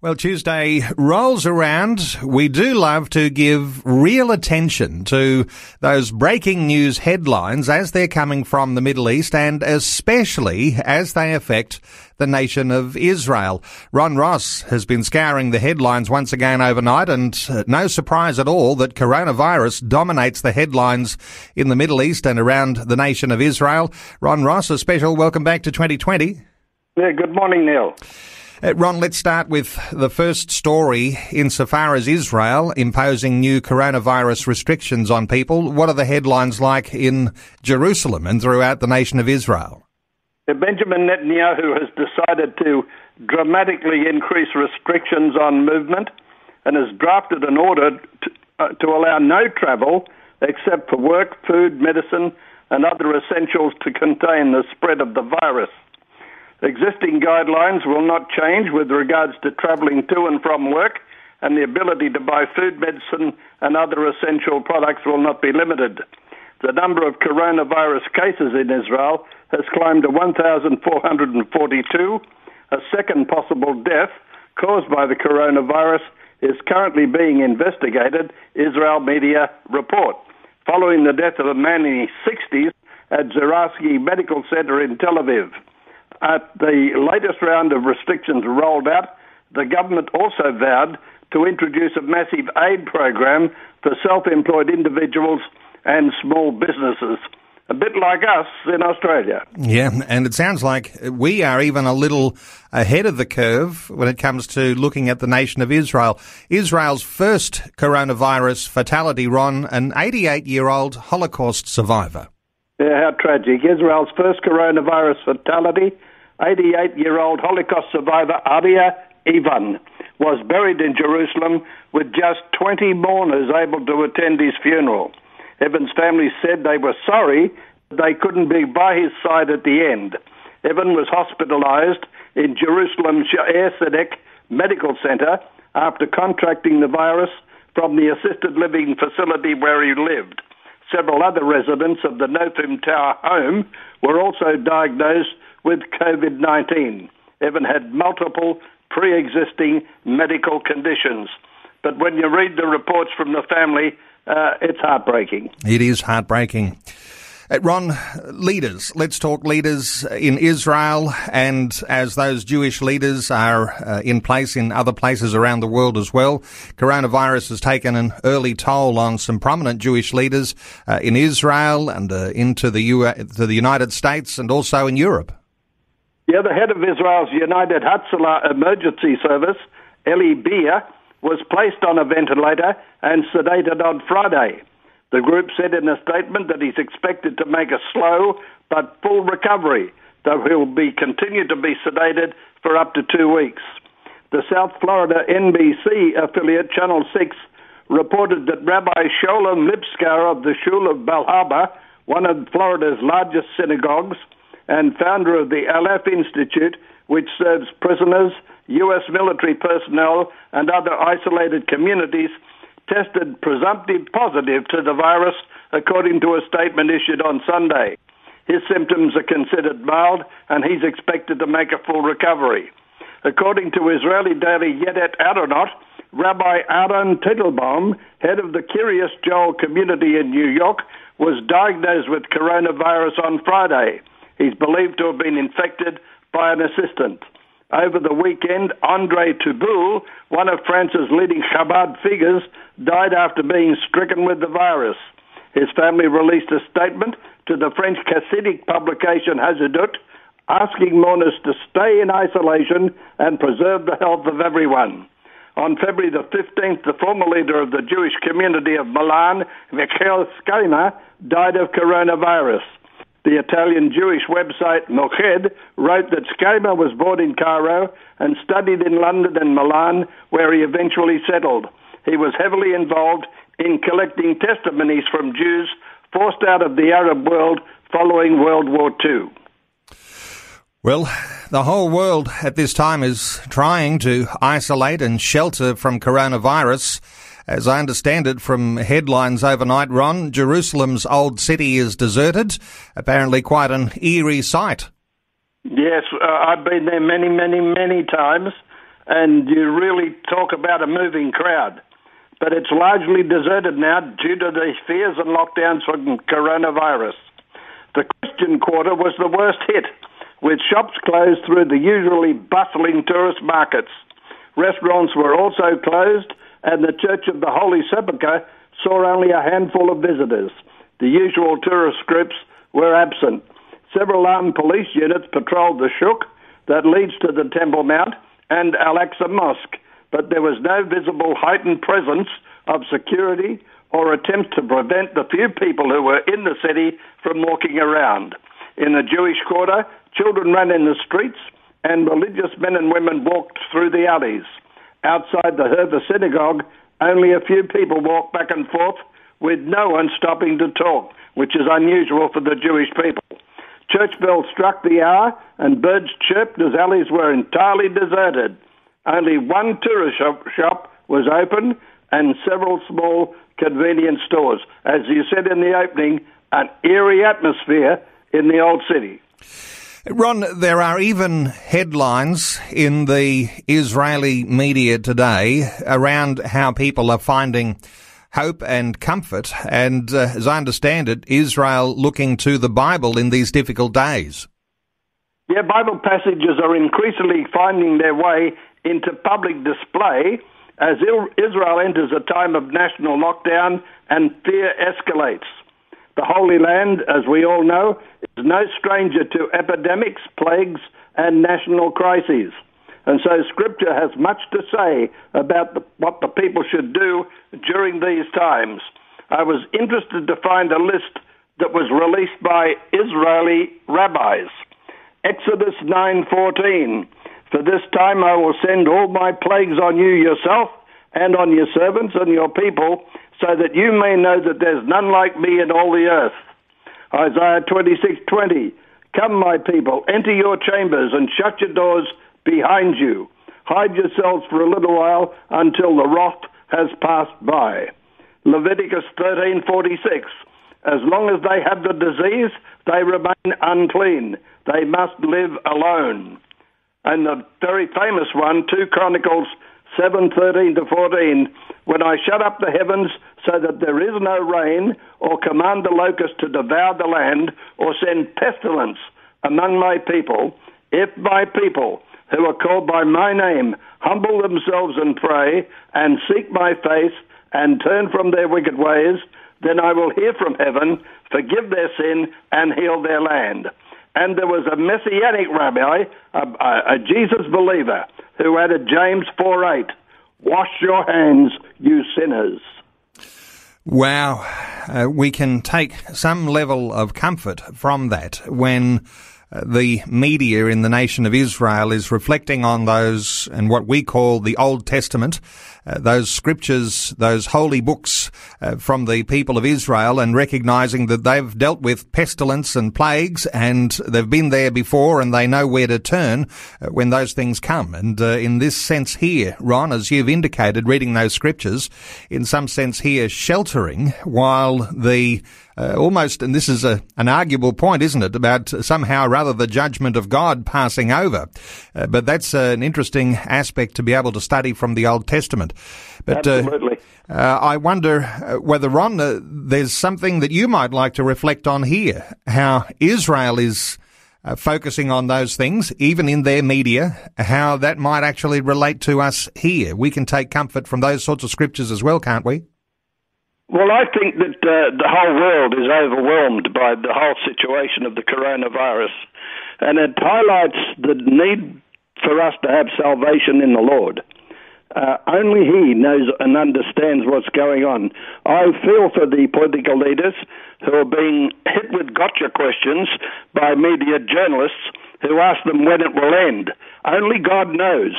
Well, Tuesday rolls around. We do love to give real attention to those breaking news headlines as they're coming from the Middle East and especially as they affect the nation of Israel. Ron Ross has been scouring the headlines once again overnight, and uh, no surprise at all that coronavirus dominates the headlines in the Middle East and around the nation of Israel. Ron Ross, a special welcome back to 2020. Yeah, good morning, Neil. Uh, Ron, let's start with the first story insofar as Israel imposing new coronavirus restrictions on people. What are the headlines like in Jerusalem and throughout the nation of Israel? Benjamin Netanyahu has decided to dramatically increase restrictions on movement and has drafted an order to, uh, to allow no travel except for work, food, medicine, and other essentials to contain the spread of the virus. Existing guidelines will not change with regards to travelling to and from work, and the ability to buy food, medicine, and other essential products will not be limited. The number of coronavirus cases in Israel has climbed to 1,442. A second possible death caused by the coronavirus is currently being investigated, Israel media report. Following the death of a man in his 60s at Sourasky Medical Center in Tel Aviv. At the latest round of restrictions rolled out, the government also vowed to introduce a massive aid program for self employed individuals and small businesses a bit like us in Australia. Yeah, and it sounds like we are even a little ahead of the curve when it comes to looking at the nation of Israel. Israel's first coronavirus fatality, Ron, an 88 year old Holocaust survivor. Yeah, how tragic. Israel's first coronavirus fatality, 88 year old Holocaust survivor Aryeh Even, was buried in Jerusalem with just 20 mourners able to attend his funeral. Even's family said they were sorry they couldn't be by his side at the end. Evan was hospitalized in Jerusalem's Shaare Zedek Medical Center after contracting the virus from the assisted living facility where he lived. Several other residents of the Nofim Tower home were also diagnosed with COVID 19. Even had multiple pre existing medical conditions. But when you read the reports from the family, uh, it's heartbreaking. It is heartbreaking. Uh, Ron, leaders. Let's talk leaders in Israel, and as those Jewish leaders are uh, in place in other places around the world as well, coronavirus has taken an early toll on some prominent Jewish leaders uh, in Israel and uh, into the U- to the United States and also in Europe. The head of Israel's United Hatzalah Emergency Service, Eli Beer, was placed on a ventilator and sedated on Friday. The group said in a statement that he's expected to make a slow but full recovery, though he'll be continued to be sedated for up to two weeks. The South Florida NBC affiliate Channel 6 reported that Rabbi Sholem Lipskar of the Shul of Bal Harbour, one of Florida's largest synagogues, and founder of the Aleph Institute, which serves prisoners, U.S. military personnel, and other isolated communities, tested presumptive positive to the virus, according to a statement issued on Sunday. His symptoms are considered mild, and he's expected to make a full recovery. According to Israeli daily Yedioth Ahronoth, Rabbi Aaron Teitelbaum, head of the Kiryas Joel community in New York, was diagnosed with coronavirus on Friday. He's believed to have been infected by an assistant. Over the weekend, Andre Touboul, one of France's leading Chabad figures, died after being stricken with the virus. His family released a statement to the French Hasidic publication Hazedut, asking mourners to stay in isolation and preserve the health of everyone. On February the 15th, the former leader of the Jewish community of Milan, Mikhail Skayma, died of coronavirus. The Italian Jewish website Moked wrote that Scammer was born in Cairo and studied in London and Milan, where he eventually settled. He was heavily involved in collecting testimonies from Jews forced out of the Arab world following World War II. Well, the whole world at this time is trying to isolate and shelter from coronavirus. As I understand it from headlines overnight, Ron, Jerusalem's old city is deserted. Apparently quite an eerie sight. Yes, uh, I've been there many, many, many times, and you really talk about a moving crowd. But it's largely deserted now due to the fears and lockdowns from coronavirus. The Christian quarter was the worst hit, with shops closed through the usually bustling tourist markets. Restaurants were also closed, and the Church of the Holy Sepulchre saw only a handful of visitors. The usual tourist groups were absent. Several armed police units patrolled the Shuk that leads to the Temple Mount and Al Aqsa Mosque, but there was no visible heightened presence of security or attempt to prevent the few people who were in the city from walking around. In the Jewish quarter, children ran in the streets and religious men and women walked through the alleys. Outside the Hurva synagogue, only a few people walked back and forth with no one stopping to talk, which is unusual for the Jewish people. Church bells struck the hour and birds chirped as alleys were entirely deserted. Only one tourist shop was open and several small convenience stores. As you said in the opening, an eerie atmosphere in the old city. Ron, there are even headlines in the Israeli media today around how people are finding hope and comfort. And uh, as I understand it, Israel looking to the Bible in these difficult days. Yeah, Bible passages are increasingly finding their way into public display as Israel enters a time of national lockdown and fear escalates. The Holy Land, as we all know, is no stranger to epidemics, plagues, and national crises. And so Scripture has much to say about the, what the people should do during these times. I was interested to find a list that was released by Israeli rabbis. Exodus 9:14 For this time I will send all my plagues on you yourself and on your servants and your people so that you may know that there's none like me in all the earth. Isaiah 26:20 Come my people enter your chambers and shut your doors behind you. Hide yourselves for a little while until the wrath has passed by. Leviticus 13:46 As long as they have the disease they remain unclean. They must live alone. And the very famous one 2 Chronicles 7:13 to 14 when I shut up the heavens so that there is no rain or command the locust to devour the land or send pestilence among my people. If my people who are called by my name humble themselves and pray and seek my face and turn from their wicked ways then I will hear from heaven forgive their sin and heal their land and there was a messianic rabbi a, a, a Jesus believer who added James 4 8, Wash your hands, you sinners. Wow. Uh, we can take some level of comfort from that when the media in the nation of Israel is reflecting on those and what we call the Old Testament, uh, those scriptures, those holy books uh, from the people of Israel and recognizing that they've dealt with pestilence and plagues and they've been there before and they know where to turn uh, when those things come. And uh, in this sense here, Ron, as you've indicated, reading those scriptures, in some sense here, sheltering while the uh, almost, and this is a, an arguable point, isn't it, about somehow rather the judgment of God passing over. Uh, but that's uh, an interesting aspect to be able to study from the Old Testament. But, uh, Absolutely. Uh, I wonder whether, Ron, there's something that you might like to reflect on here, how Israel is uh, focusing on those things, even in their media, how that might actually relate to us here. We can take comfort from those sorts of scriptures as well, can't we? Well, I think that uh, the whole world is overwhelmed by the whole situation of the coronavirus, and it highlights the need for us to have salvation in the Lord. Uh, only he knows and understands what's going on. I feel for the political leaders who are being hit with gotcha questions by media journalists who ask them when it will end. Only God knows.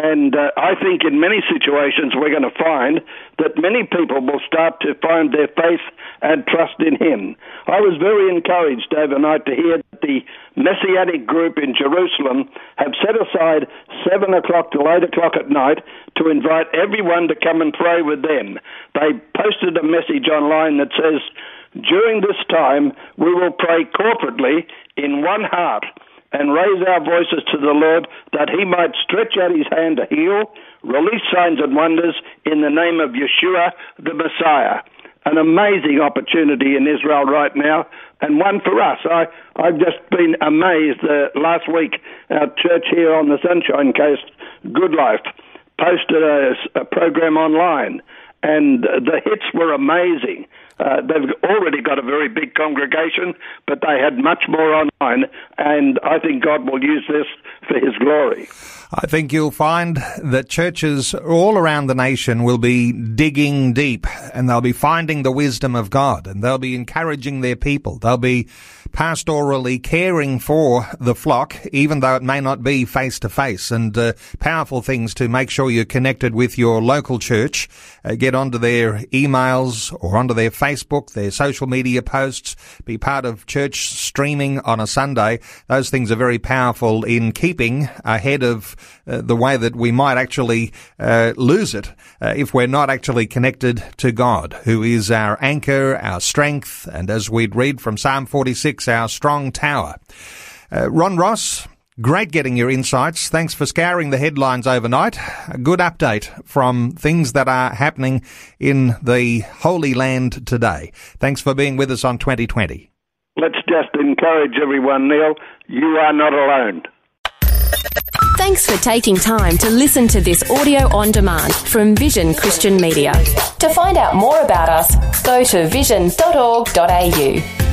And uh, I think in many situations we're going to find that many people will start to find their faith and trust in Him. I was very encouraged overnight to hear that the Messianic group in Jerusalem have set aside 7 o'clock till 8 o'clock at night to invite everyone to come and pray with them. They posted a message online that says, during this time, we will pray corporately in one heart and raise our voices to the Lord that he might stretch out his hand to heal, release signs and wonders in the name of Yeshua the Messiah. An amazing opportunity in Israel right now, and one for us. I, I've just been amazed uh, last week. Our church here on the Sunshine Coast, Good Life, posted a, a program online, and the hits were amazing. Uh, they've already got a very big congregation, but they had much more online, and I think God will use this for His glory. I think you'll find that churches all around the nation will be digging deep and they'll be finding the wisdom of God and they'll be encouraging their people. They'll be pastorally caring for the flock, even though it may not be face to face, and uh, powerful things to make sure you're connected with your local church. Uh, get onto their emails or onto their Facebook, their social media posts, be part of church streaming on a Sunday. Those things are very powerful in keeping ahead of uh, the way that we might actually uh, lose it uh, if we're not actually connected to God, who is our anchor, our strength, and as we'd read from Psalm 46, our strong tower. Uh, Ron Ross, Great getting your insights. Thanks for scouring the headlines overnight. A good update from things that are happening in the Holy Land today. Thanks for being with us on 2020. Let's just encourage everyone, Neil. You are not alone. Thanks for taking time to listen to this audio on demand from Vision Christian Media. To find out more about us, go to vision.org.au.